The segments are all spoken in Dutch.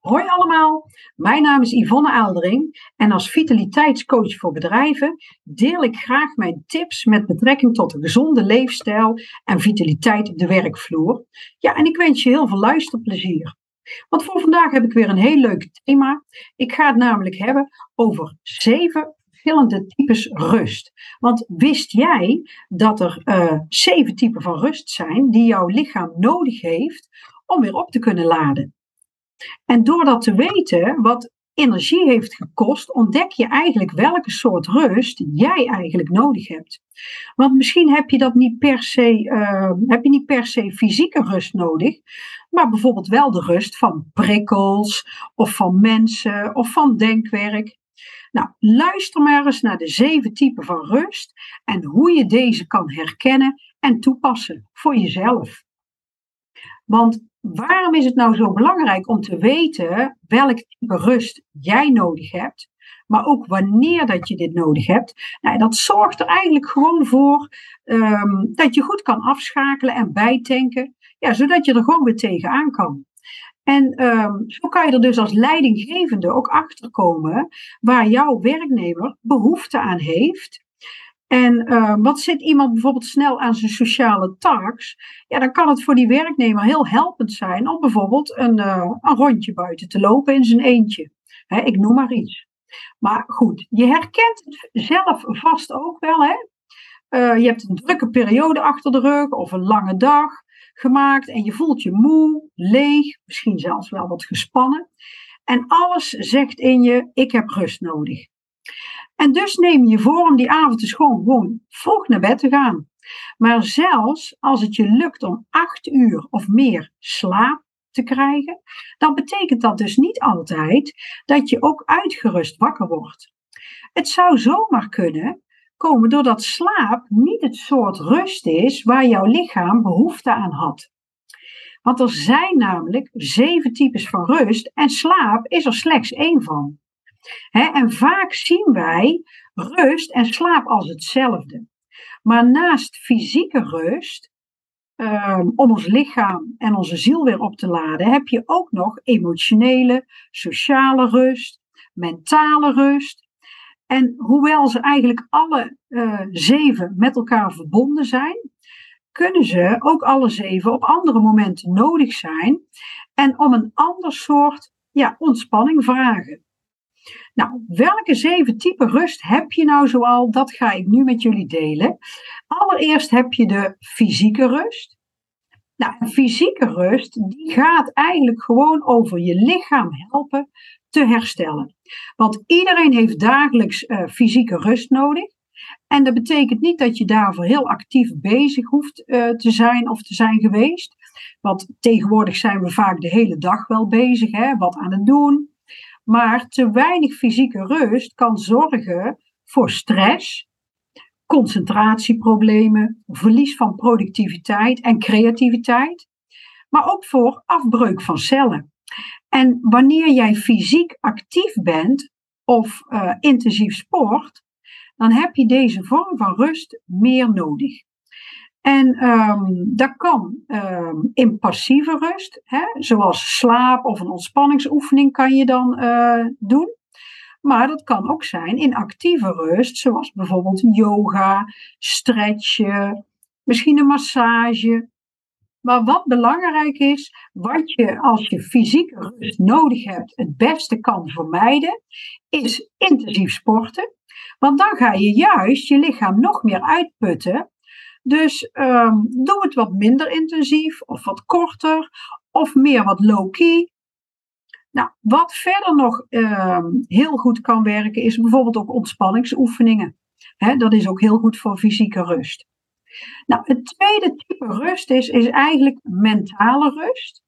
Hoi allemaal, mijn naam is Yvonne Aaldering en als vitaliteitscoach voor bedrijven deel ik graag mijn tips met betrekking tot een gezonde leefstijl en vitaliteit op de werkvloer. Ja, en ik wens je heel veel luisterplezier. Want voor vandaag heb ik weer een heel leuk thema. Ik ga het namelijk hebben over zeven verschillende types rust. Want wist jij dat er uh, zeven typen van rust zijn die jouw lichaam nodig heeft om weer op te kunnen laden? En door dat te weten, wat energie heeft gekost, ontdek je eigenlijk welke soort rust jij eigenlijk nodig hebt. Want misschien heb je dat niet per se, uh, heb je niet per se fysieke rust nodig, maar bijvoorbeeld wel de rust van prikkels of van mensen of van denkwerk. Nou, luister maar eens naar de zeven typen van rust en hoe je deze kan herkennen en toepassen voor jezelf. Want waarom is het nou zo belangrijk om te weten welk type rust jij nodig hebt, maar ook wanneer dat je dit nodig hebt? Nou, dat zorgt er eigenlijk gewoon voor um, dat je goed kan afschakelen en bijtanken, ja, zodat je er gewoon weer tegenaan kan. En um, zo kan je er dus als leidinggevende ook achter komen waar jouw werknemer behoefte aan heeft en uh, wat zit iemand bijvoorbeeld snel aan zijn sociale taaks? Ja, dan kan het voor die werknemer heel helpend zijn om bijvoorbeeld een, uh, een rondje buiten te lopen in zijn eentje. ik noem maar iets. Maar goed, je herkent het zelf vast ook wel. Hè? Uh, je hebt een drukke periode achter de rug of een lange dag gemaakt en je voelt je moe, leeg, misschien zelfs wel wat gespannen. En alles zegt in je: ik heb rust nodig. En dus neem je voor om die avond dus gewoon, gewoon vroeg naar bed te gaan. Maar zelfs als het je lukt om acht uur of meer slaap te krijgen, dan betekent dat dus niet altijd dat je ook uitgerust wakker wordt. Het zou zomaar kunnen komen doordat slaap niet het soort rust is waar jouw lichaam behoefte aan had. Want er zijn namelijk zeven types van rust en slaap is er slechts één van en vaak zien wij rust en slaap als hetzelfde. Maar naast fysieke rust, ehm, om ons lichaam en onze ziel weer op te laden, heb je ook nog emotionele, sociale rust, mentale rust. En hoewel ze eigenlijk alle uh, zeven met elkaar verbonden zijn, kunnen ze ook alle zeven op andere momenten nodig zijn en om een ander soort ja, ontspanning vragen. Nou, welke zeven typen rust heb je nou zoal? Dat ga ik nu met jullie delen. Allereerst heb je de fysieke rust. Nou, fysieke rust die gaat eigenlijk gewoon over je lichaam helpen te herstellen. Want iedereen heeft dagelijks uh, fysieke rust nodig. En dat betekent niet dat je daarvoor heel actief bezig hoeft uh, te zijn of te zijn geweest. Want tegenwoordig zijn we vaak de hele dag wel bezig, hè? wat aan het doen, maar te weinig fysieke rust kan zorgen voor stress, concentratieproblemen, verlies van productiviteit en creativiteit, maar ook voor afbreuk van cellen. En wanneer jij fysiek actief bent of uh, intensief sport, dan heb je deze vorm van rust meer nodig. En um, dat kan um, in passieve rust, hè, zoals slaap of een ontspanningsoefening kan je dan uh, doen. Maar dat kan ook zijn in actieve rust, zoals bijvoorbeeld yoga, stretchen, misschien een massage. Maar wat belangrijk is, wat je als je fysieke rust nodig hebt, het beste kan vermijden, is intensief sporten. Want dan ga je juist je lichaam nog meer uitputten dus um, doe het wat minder intensief of wat korter of meer wat low-key. Nou, wat verder nog um, heel goed kan werken is bijvoorbeeld ook ontspanningsoefeningen. Dat is ook heel goed voor fysieke rust. Nou, het tweede type rust is, is eigenlijk mentale rust.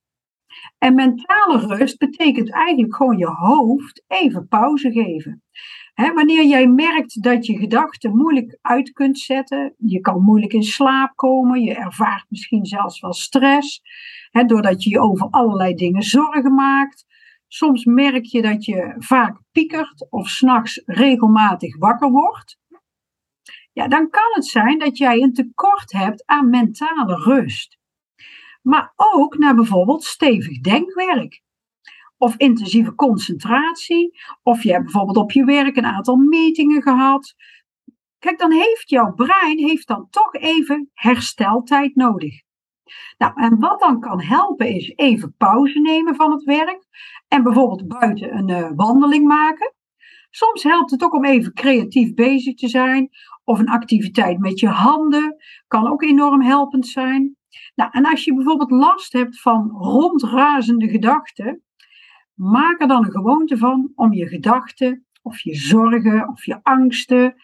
En mentale rust betekent eigenlijk gewoon je hoofd even pauze geven wanneer jij merkt dat je gedachten moeilijk uit kunt zetten, je kan moeilijk in slaap komen, je ervaart misschien zelfs wel stress, doordat je je over allerlei dingen zorgen maakt. Soms merk je dat je vaak piekert of s'nachts regelmatig wakker wordt. Ja, dan kan het zijn dat jij een tekort hebt aan mentale rust. Maar ook naar bijvoorbeeld stevig denkwerk. Of intensieve concentratie, of je hebt bijvoorbeeld op je werk een aantal meetingen gehad. Kijk, dan heeft jouw brein heeft dan toch even hersteltijd nodig. Nou, en wat dan kan helpen is even pauze nemen van het werk en bijvoorbeeld buiten een uh, wandeling maken. Soms helpt het ook om even creatief bezig te zijn of een activiteit met je handen kan ook enorm helpend zijn. Nou, en als je bijvoorbeeld last hebt van rondrazende gedachten, maak er dan een gewoonte van om je gedachten of je zorgen of je angsten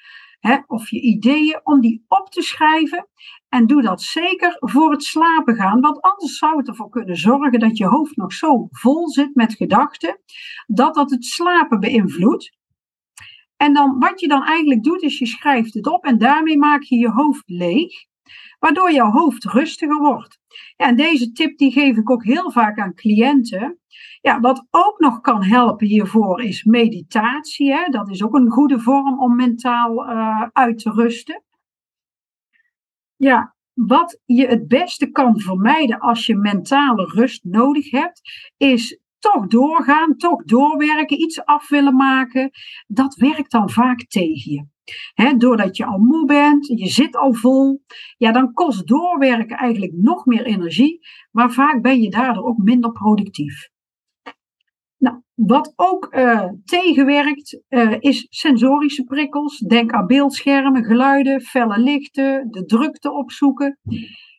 hè, of je ideeën, om die op te schrijven. En doe dat zeker voor het slapen gaan, want anders zou het ervoor kunnen zorgen dat je hoofd nog zo vol zit met gedachten, dat dat het slapen beïnvloedt. En dan, wat je dan eigenlijk doet, is je schrijft het op en daarmee maak je je hoofd leeg, waardoor jouw hoofd rustiger wordt. Ja, en deze tip die geef ik ook heel vaak aan cliënten. Ja, wat ook nog kan helpen hiervoor is meditatie. Hè? Dat is ook een goede vorm om mentaal uh, uit te rusten. Ja, wat je het beste kan vermijden als je mentale rust nodig hebt, is toch doorgaan, toch doorwerken, iets af willen maken, dat werkt dan vaak tegen je. Doordat je al moe bent, je zit al vol, ja, dan kost doorwerken eigenlijk nog meer energie, maar vaak ben je daardoor ook minder productief. Nou, wat ook uh, tegenwerkt uh, is sensorische prikkels. Denk aan beeldschermen, geluiden, felle lichten, de drukte opzoeken.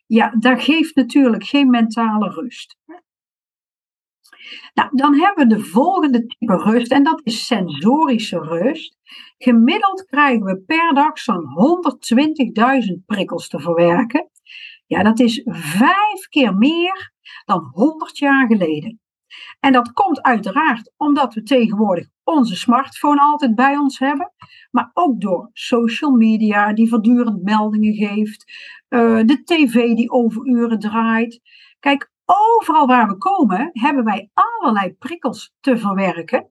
Ja, dat geeft natuurlijk geen mentale rust. Nou, dan hebben we de volgende type rust en dat is sensorische rust. Gemiddeld krijgen we per dag zo'n 120.000 prikkels te verwerken. Ja, dat is vijf keer meer dan 100 jaar geleden. En dat komt uiteraard omdat we tegenwoordig onze smartphone altijd bij ons hebben, maar ook door social media die voortdurend meldingen geeft, uh, de tv die overuren draait. Kijk, overal waar we komen hebben wij allerlei prikkels te verwerken.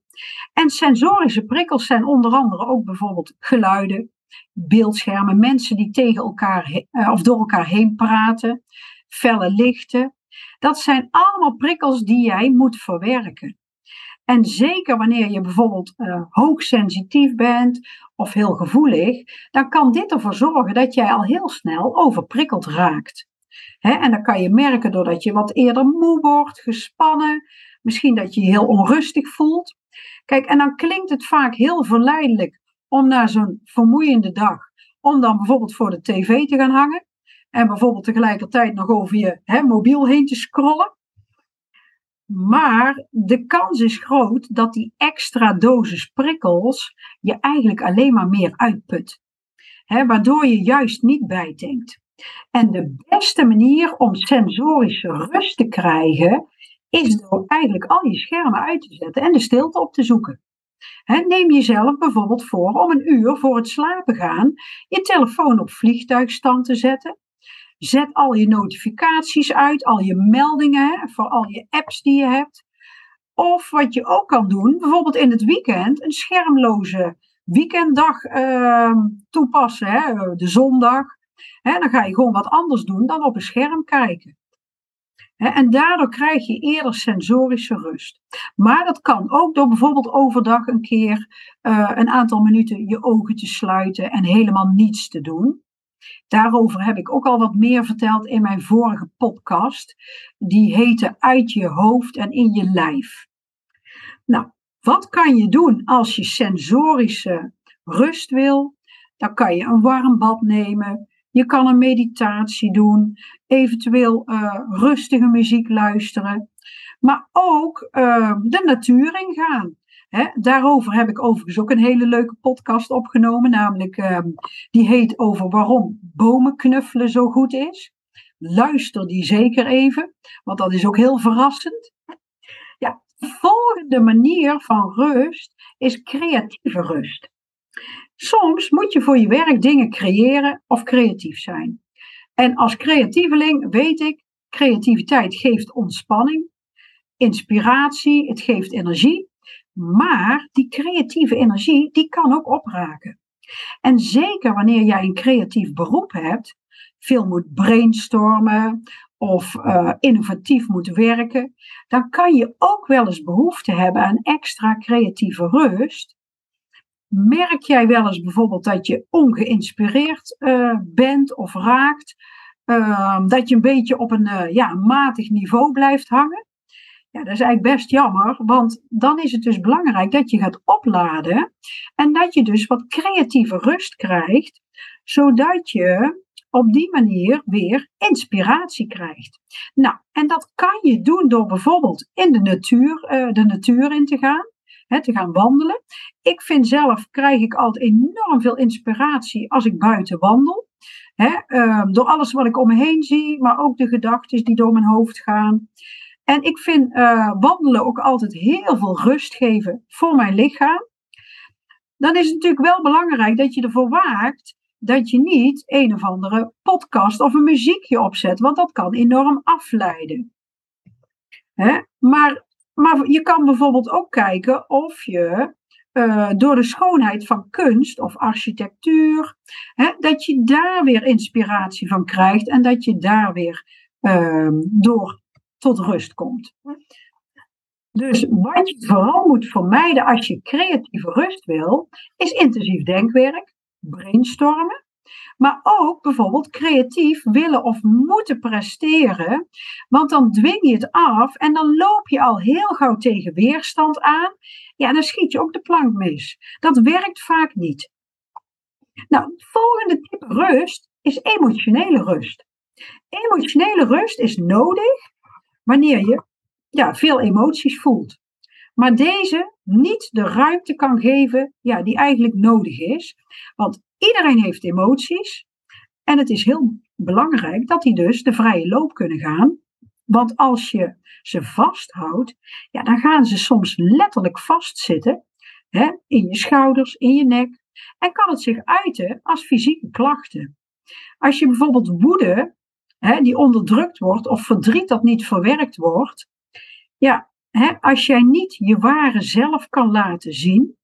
En sensorische prikkels zijn onder andere ook bijvoorbeeld geluiden, beeldschermen, mensen die tegen elkaar uh, of door elkaar heen praten, felle lichten. Dat zijn allemaal prikkels die jij moet verwerken. En zeker wanneer je bijvoorbeeld uh, hoogsensitief bent of heel gevoelig, dan kan dit ervoor zorgen dat jij al heel snel overprikkeld raakt. En dan kan je merken doordat je wat eerder moe wordt, gespannen, misschien dat je je heel onrustig voelt. Kijk, en dan klinkt het vaak heel verleidelijk om na zo'n vermoeiende dag, om dan bijvoorbeeld voor de tv te gaan hangen. En bijvoorbeeld tegelijkertijd nog over je mobiel heen te scrollen. Maar de kans is groot dat die extra dosis prikkels je eigenlijk alleen maar meer uitput. Waardoor je juist niet bijdenkt. En de beste manier om sensorische rust te krijgen, is door eigenlijk al je schermen uit te zetten en de stilte op te zoeken. neem jezelf bijvoorbeeld voor om een uur voor het slapen gaan je telefoon op vliegtuigstand te zetten Zet al je notificaties uit, al je meldingen voor al je apps die je hebt. Of wat je ook kan doen, bijvoorbeeld in het weekend, een schermloze weekenddag uh, toepassen, hè, de zondag. Dan ga je gewoon wat anders doen dan op een scherm kijken. En daardoor krijg je eerder sensorische rust. Maar dat kan ook door bijvoorbeeld overdag een keer uh, een aantal minuten je ogen te sluiten en helemaal niets te doen. Daarover heb ik ook al wat meer verteld in mijn vorige podcast. Die heette Uit je hoofd en in je lijf. Nou, wat kan je doen als je sensorische rust wil? Dan kan je een warm bad nemen. Je kan een meditatie doen. Eventueel uh, rustige muziek luisteren. Maar ook uh, de natuur ingaan daarover heb ik overigens ook een hele leuke podcast opgenomen, namelijk ehm, die heet over waarom bomen knuffelen zo goed is. Luister die zeker even, want dat is ook heel verrassend. Ja, de volgende manier van rust is creatieve rust. Soms moet je voor je werk dingen creëren of creatief zijn. En als creatieveling weet ik, creativiteit geeft ontspanning, inspiratie, het geeft energie maar die creatieve energie, die kan ook opraken. En zeker wanneer jij een creatief beroep hebt, veel moet brainstormen of uh, innovatief moet werken, dan kan je ook wel eens behoefte hebben aan extra creatieve rust. Merk jij wel eens bijvoorbeeld dat je ongeïnspireerd uh, bent of raakt? Uh, dat je een beetje op een uh, ja, matig niveau blijft hangen? Ja, dat is eigenlijk best jammer, want dan is het dus belangrijk dat je gaat opladen en dat je dus wat creatieve rust krijgt, zodat je op die manier weer inspiratie krijgt. Nou, en dat kan je doen door bijvoorbeeld in de natuur, uh, de natuur in te gaan. Hè, te gaan wandelen. Ik vind zelf, krijg ik altijd enorm veel inspiratie als ik buiten wandel. Hè, uh, door alles wat ik om me heen zie, maar ook de gedachten die door mijn hoofd gaan. En ik vind uh, wandelen ook altijd heel veel rust geven voor mijn lichaam. Dan is het natuurlijk wel belangrijk dat je ervoor waakt dat je niet een of andere podcast of een muziekje opzet, want dat kan enorm afleiden. Hè? Maar, maar je kan bijvoorbeeld ook kijken of je uh, door de schoonheid van kunst of architectuur, hè, dat je daar weer inspiratie van krijgt en dat je daar weer uh, door tot rust komt. Dus wat je vooral moet vermijden als je creatieve rust wil, is intensief denkwerk, brainstormen. Maar ook bijvoorbeeld creatief willen of moeten presteren. Want dan dwing je het af en dan loop je al heel gauw tegen weerstand aan. Ja, dan schiet je ook de plank mis. Dat werkt vaak niet. Nou, volgende type rust is emotionele rust. Emotionele rust is nodig wanneer je ja, veel emoties voelt. Maar deze niet de ruimte kan geven ja, die eigenlijk nodig is. Want iedereen heeft emoties. En het is heel belangrijk dat die dus de vrije loop kunnen gaan. Want als je ze vasthoudt, ja, dan gaan ze soms letterlijk vastzitten. Hè, in je schouders, in je nek. En kan het zich uiten als fysieke klachten. Als je bijvoorbeeld woede, hè, die onderdrukt wordt, of verdriet dat niet verwerkt wordt. Ja, als jij niet je ware zelf kan laten zien,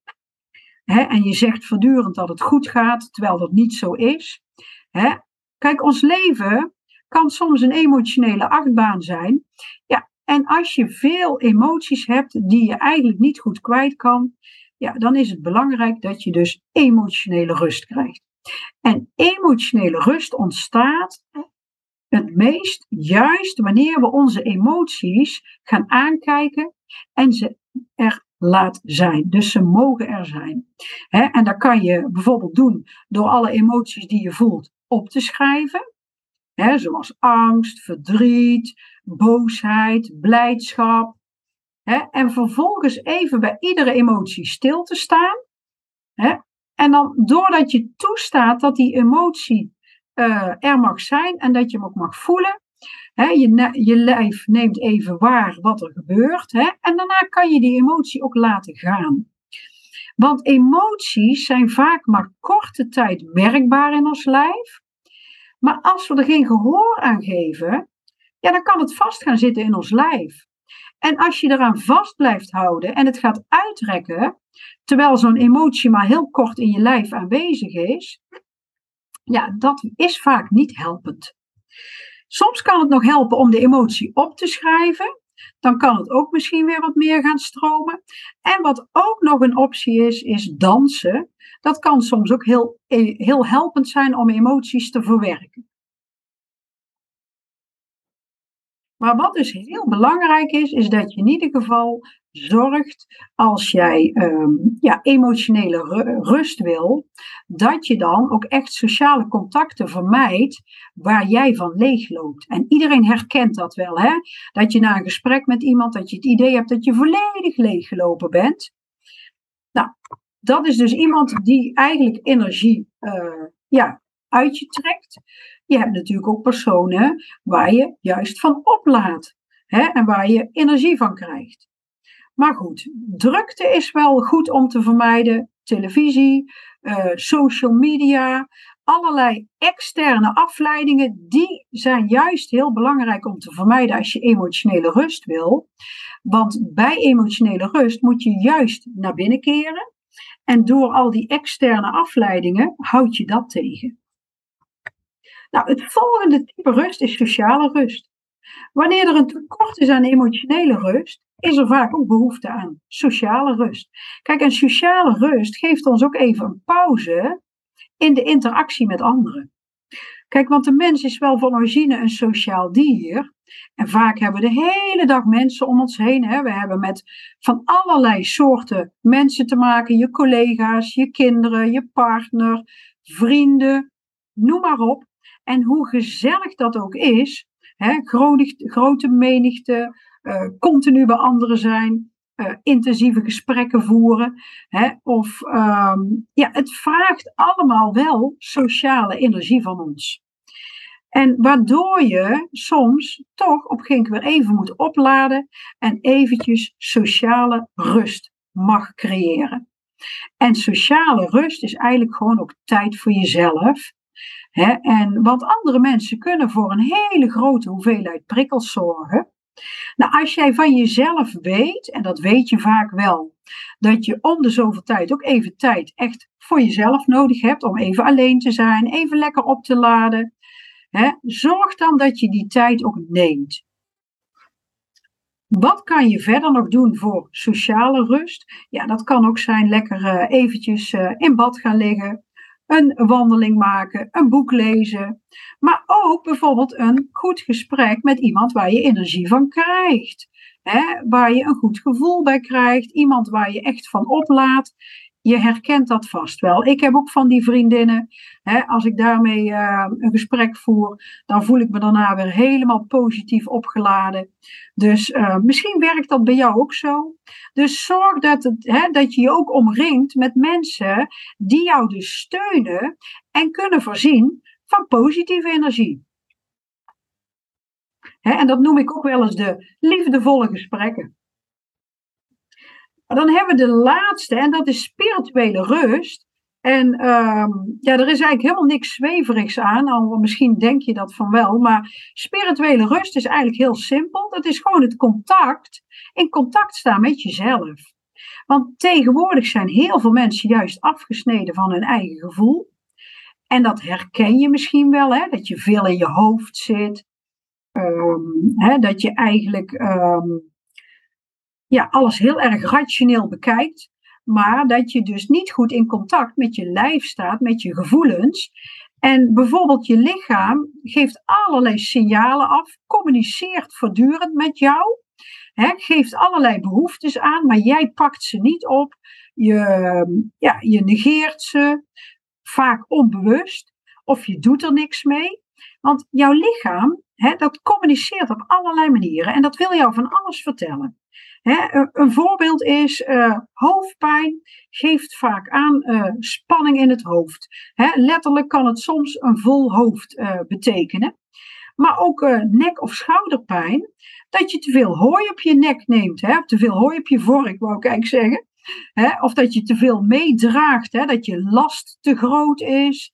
en je zegt voortdurend dat het goed gaat, terwijl dat niet zo is. kijk, ons leven kan soms een emotionele achtbaan zijn. Ja, en als je veel emoties hebt die je eigenlijk niet goed kwijt kan, ja, dan is het belangrijk dat je dus emotionele rust krijgt. En emotionele rust ontstaat het meest juist wanneer we onze emoties gaan aankijken en ze er laat zijn. Dus ze mogen er zijn. en dat kan je bijvoorbeeld doen door alle emoties die je voelt op te schrijven. zoals angst, verdriet, boosheid, blijdschap. en vervolgens even bij iedere emotie stil te staan. en dan doordat je toestaat dat die emotie uh, er mag zijn en dat je hem ook mag voelen. Je, lijf neemt even waar wat er gebeurt. en daarna kan je die emotie ook laten gaan. Want emoties zijn vaak maar korte tijd merkbaar in ons lijf. Maar als we er geen gehoor aan geven, ja, dan kan het vast gaan zitten in ons lijf. En als je eraan vast blijft houden en het gaat uitrekken, terwijl zo'n emotie maar heel kort in je lijf aanwezig is, ja, dat is vaak niet helpend. Soms kan het nog helpen om de emotie op te schrijven. Dan kan het ook misschien weer wat meer gaan stromen. En wat ook nog een optie is, is dansen. Dat kan soms ook heel, heel helpend zijn om emoties te verwerken. Maar wat dus heel belangrijk is, is dat je in ieder geval zorgt als jij um, ja, emotionele rust wil, dat je dan ook echt sociale contacten vermijdt waar jij van leegloopt. En iedereen herkent dat wel, hè? Dat je na een gesprek met iemand, dat je het idee hebt dat je volledig leeggelopen bent. Nou, dat is dus iemand die eigenlijk energie uh, ja, uit je trekt. Je hebt natuurlijk ook personen waar je juist van oplaadt. Hè, en waar je energie van krijgt. Maar goed, drukte is wel goed om te vermijden. Televisie, uh, social media, allerlei externe afleidingen, die zijn juist heel belangrijk om te vermijden als je emotionele rust wil. Want bij emotionele rust moet je juist naar binnen keren. En door al die externe afleidingen houd je dat tegen. Nou, het volgende type rust is sociale rust. Wanneer er een tekort is aan emotionele rust, is er vaak ook behoefte aan sociale rust. Kijk, en sociale rust geeft ons ook even een pauze in de interactie met anderen. Kijk, want de mens is wel van origine een sociaal dier. En vaak hebben we de hele dag mensen om ons heen. Hè. We hebben met van allerlei soorten mensen te maken. Je collega's, je kinderen, je partner, vrienden, noem maar op. En hoe gezellig dat ook is, hè, grote menigte, uh, continu bij anderen zijn, uh, intensieve gesprekken voeren. Hè, of um, ja, het vraagt allemaal wel sociale energie van ons. En waardoor je soms toch op geen weer even moet opladen en eventjes sociale rust mag creëren. En sociale rust is eigenlijk gewoon ook tijd voor jezelf. En want andere mensen kunnen voor een hele grote hoeveelheid prikkels zorgen. Nou, als jij van jezelf weet, en dat weet je vaak wel, dat je om de zoveel tijd ook even tijd echt voor jezelf nodig hebt om even alleen te zijn, even lekker op te laden. Zorg dan dat je die tijd ook neemt. Wat kan je verder nog doen voor sociale rust? Ja, dat kan ook zijn lekker uh, eventjes uh, in bad gaan liggen, een wandeling maken, een boek lezen. Maar ook bijvoorbeeld een goed gesprek met iemand waar je energie van krijgt. Waar je een goed gevoel bij krijgt. Iemand waar je echt van oplaat je herkent dat vast wel. Ik heb ook van die vriendinnen, hè, als ik daarmee uh, een gesprek voer, dan voel ik me daarna weer helemaal positief opgeladen. Dus uh, misschien werkt dat bij jou ook zo. Dus zorg dat, het, hè, dat je je ook omringt met mensen die jou dus steunen en kunnen voorzien van positieve energie. Hè, en dat noem ik ook wel eens de liefdevolle gesprekken. Dan hebben we de laatste, en dat is spirituele rust. En ehm, ja, er is eigenlijk helemaal niks zweverigs aan, al misschien denk je dat van wel, maar spirituele rust is eigenlijk heel simpel. Dat is gewoon het contact, in contact staan met jezelf. Want tegenwoordig zijn heel veel mensen juist afgesneden van hun eigen gevoel. En dat herken je misschien wel, hè, dat je veel in je hoofd zit. Ehm, hè, dat je eigenlijk ehm, ja, alles heel erg rationeel bekijkt, maar dat je dus niet goed in contact met je lijf staat, met je gevoelens. En bijvoorbeeld je lichaam geeft allerlei signalen af, communiceert voortdurend met jou, geeft allerlei behoeftes aan, maar jij pakt ze niet op. Je, ja, je negeert ze, vaak onbewust, of je doet er niks mee. Want jouw lichaam, dat communiceert op allerlei manieren en dat wil jou van alles vertellen een voorbeeld is uh, hoofdpijn geeft vaak aan uh, spanning in het hoofd. letterlijk kan het soms een vol hoofd uh, betekenen. Maar ook nek- of schouderpijn, dat je te veel hooi op je nek neemt, hè, te veel hooi op je vork, wou ik eigenlijk zeggen. Of dat je te veel meedraagt, dat je last te groot is.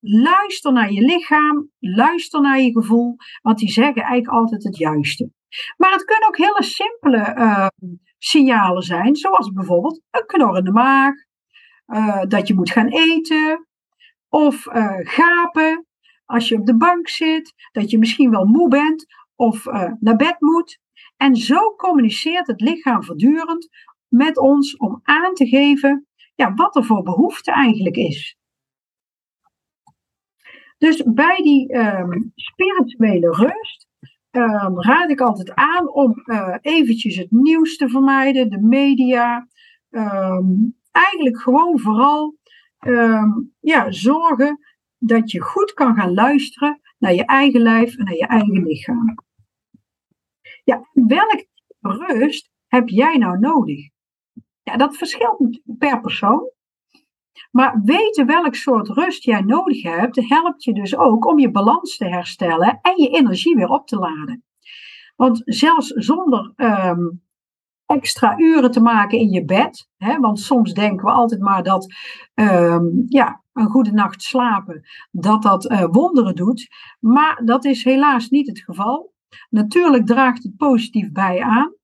Luister naar je lichaam, luister naar je gevoel, want die zeggen eigenlijk altijd het juiste. Maar het kunnen ook hele simpele uh, signalen zijn, zoals bijvoorbeeld een knorrende maag, uh, dat je moet gaan eten, of uh, gapen als je op de bank zit, dat je misschien wel moe bent of naar bed moet. En zo communiceert het lichaam voortdurend met ons om aan te geven ja, wat er voor behoefte eigenlijk is. Dus bij die um, spirituele rust um, raad ik altijd aan om uh, eventjes het nieuws te vermijden, de media. Um, eigenlijk gewoon vooral um, ja, zorgen dat je goed kan gaan luisteren naar je eigen lijf en naar je eigen lichaam. Ja, welk rust heb jij nou nodig? Ja, dat verschilt per persoon. Maar weten welk soort rust jij nodig hebt, helpt je dus ook om je balans te herstellen en je energie weer op te laden. Want zelfs zonder ehm, extra uren te maken in je bed, hè, want soms denken we altijd maar dat ehm, ja, een goede nacht slapen, dat dat uh, wonderen doet. Maar dat is helaas niet het geval. Natuurlijk draagt het positief bij aan.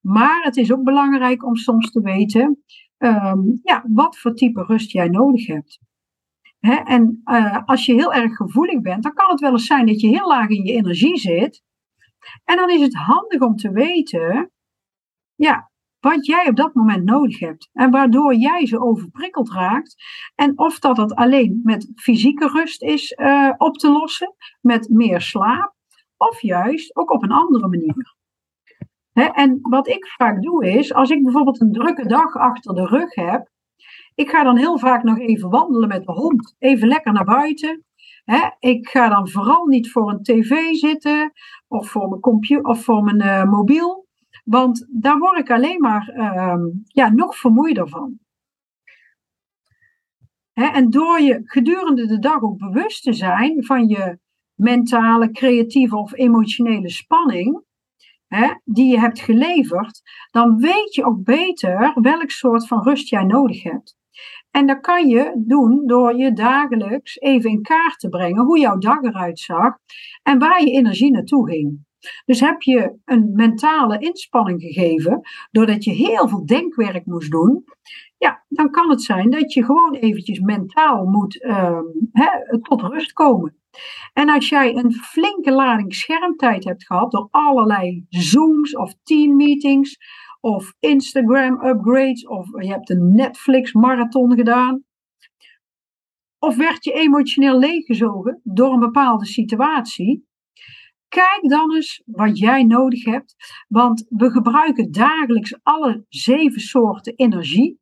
Maar het is ook belangrijk om soms te weten Ehm, ja, wat voor type rust jij nodig hebt. en uh, als je heel erg gevoelig bent, dan kan het wel eens zijn dat je heel laag in je energie zit. En dan is het handig om te weten, ja, wat jij op dat moment nodig hebt. En waardoor jij zo overprikkeld raakt. En of dat het alleen met fysieke rust is uh, op te lossen, met meer slaap, of juist ook op een andere manier. En wat ik vaak doe is, als ik bijvoorbeeld een drukke dag achter de rug heb, ik ga dan heel vaak nog even wandelen met de hond, even lekker naar buiten. ik ga dan vooral niet voor een tv zitten of voor mijn computer of voor mijn uh, mobiel. Want daar word ik alleen maar uh, ja, nog vermoeider van. en door je gedurende de dag ook bewust te zijn van je mentale, creatieve of emotionele spanning, die je hebt geleverd, dan weet je ook beter welk soort van rust jij nodig hebt. En dat kan je doen door je dagelijks even in kaart te brengen hoe jouw dag eruit zag en waar je energie naartoe ging. Dus heb je een mentale inspanning gegeven, doordat je heel veel denkwerk moest doen, ja, dan kan het zijn dat je gewoon eventjes mentaal moet uh, tot rust komen. En als jij een flinke lading schermtijd hebt gehad door allerlei Zooms of teammeetings of Instagram upgrades of je hebt een Netflix marathon gedaan, of werd je emotioneel leeggezogen door een bepaalde situatie, Kijk dan eens wat jij nodig hebt, want we gebruiken dagelijks alle zeven soorten energie.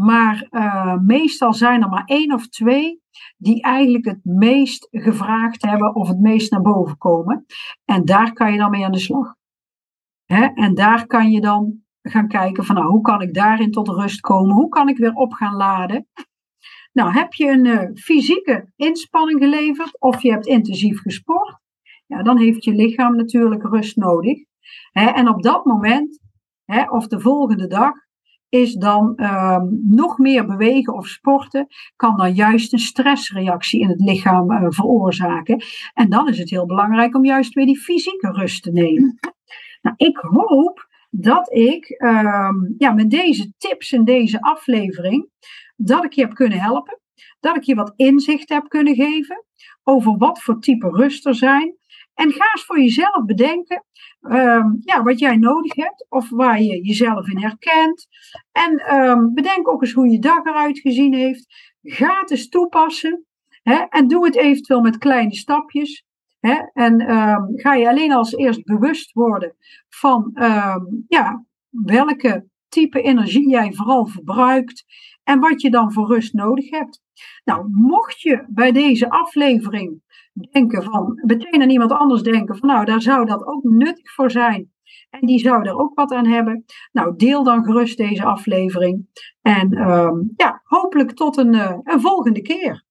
Maar uh, meestal zijn er maar één of twee die eigenlijk het meest gevraagd hebben of het meest naar boven komen. En daar kan je dan mee aan de slag. Hè? En daar kan je dan gaan kijken van nou, hoe kan ik daarin tot rust komen? Hoe kan ik weer op gaan laden? Nou, heb je een uh, fysieke inspanning geleverd of je hebt intensief gesport? ja, dan heeft je lichaam natuurlijk rust nodig. en op dat moment, of de volgende dag, is dan ehm, nog meer bewegen of sporten, kan dan juist een stressreactie in het lichaam uh, veroorzaken. En dan is het heel belangrijk om juist weer die fysieke rust te nemen. Nou, ik hoop dat ik ehm, ja, met deze tips in deze aflevering, dat ik je heb kunnen helpen. Dat ik je wat inzicht heb kunnen geven over wat voor type rust er zijn. En ga eens voor jezelf bedenken um, ja, wat jij nodig hebt of waar je jezelf in herkent. En um, bedenk ook eens hoe je dag eruit gezien heeft. Ga het eens toepassen. Hè, en doe het eventueel met kleine stapjes. Hè, en um, ga je alleen als eerst bewust worden van ja, welke type energie jij vooral verbruikt en wat je dan voor rust nodig hebt. Nou, mocht je bij deze aflevering denken van, meteen aan iemand anders denken van, nou, daar zou dat ook nuttig voor zijn. En die zou er ook wat aan hebben. Nou, deel dan gerust deze aflevering. En um, ja, hopelijk tot een, uh, een volgende keer.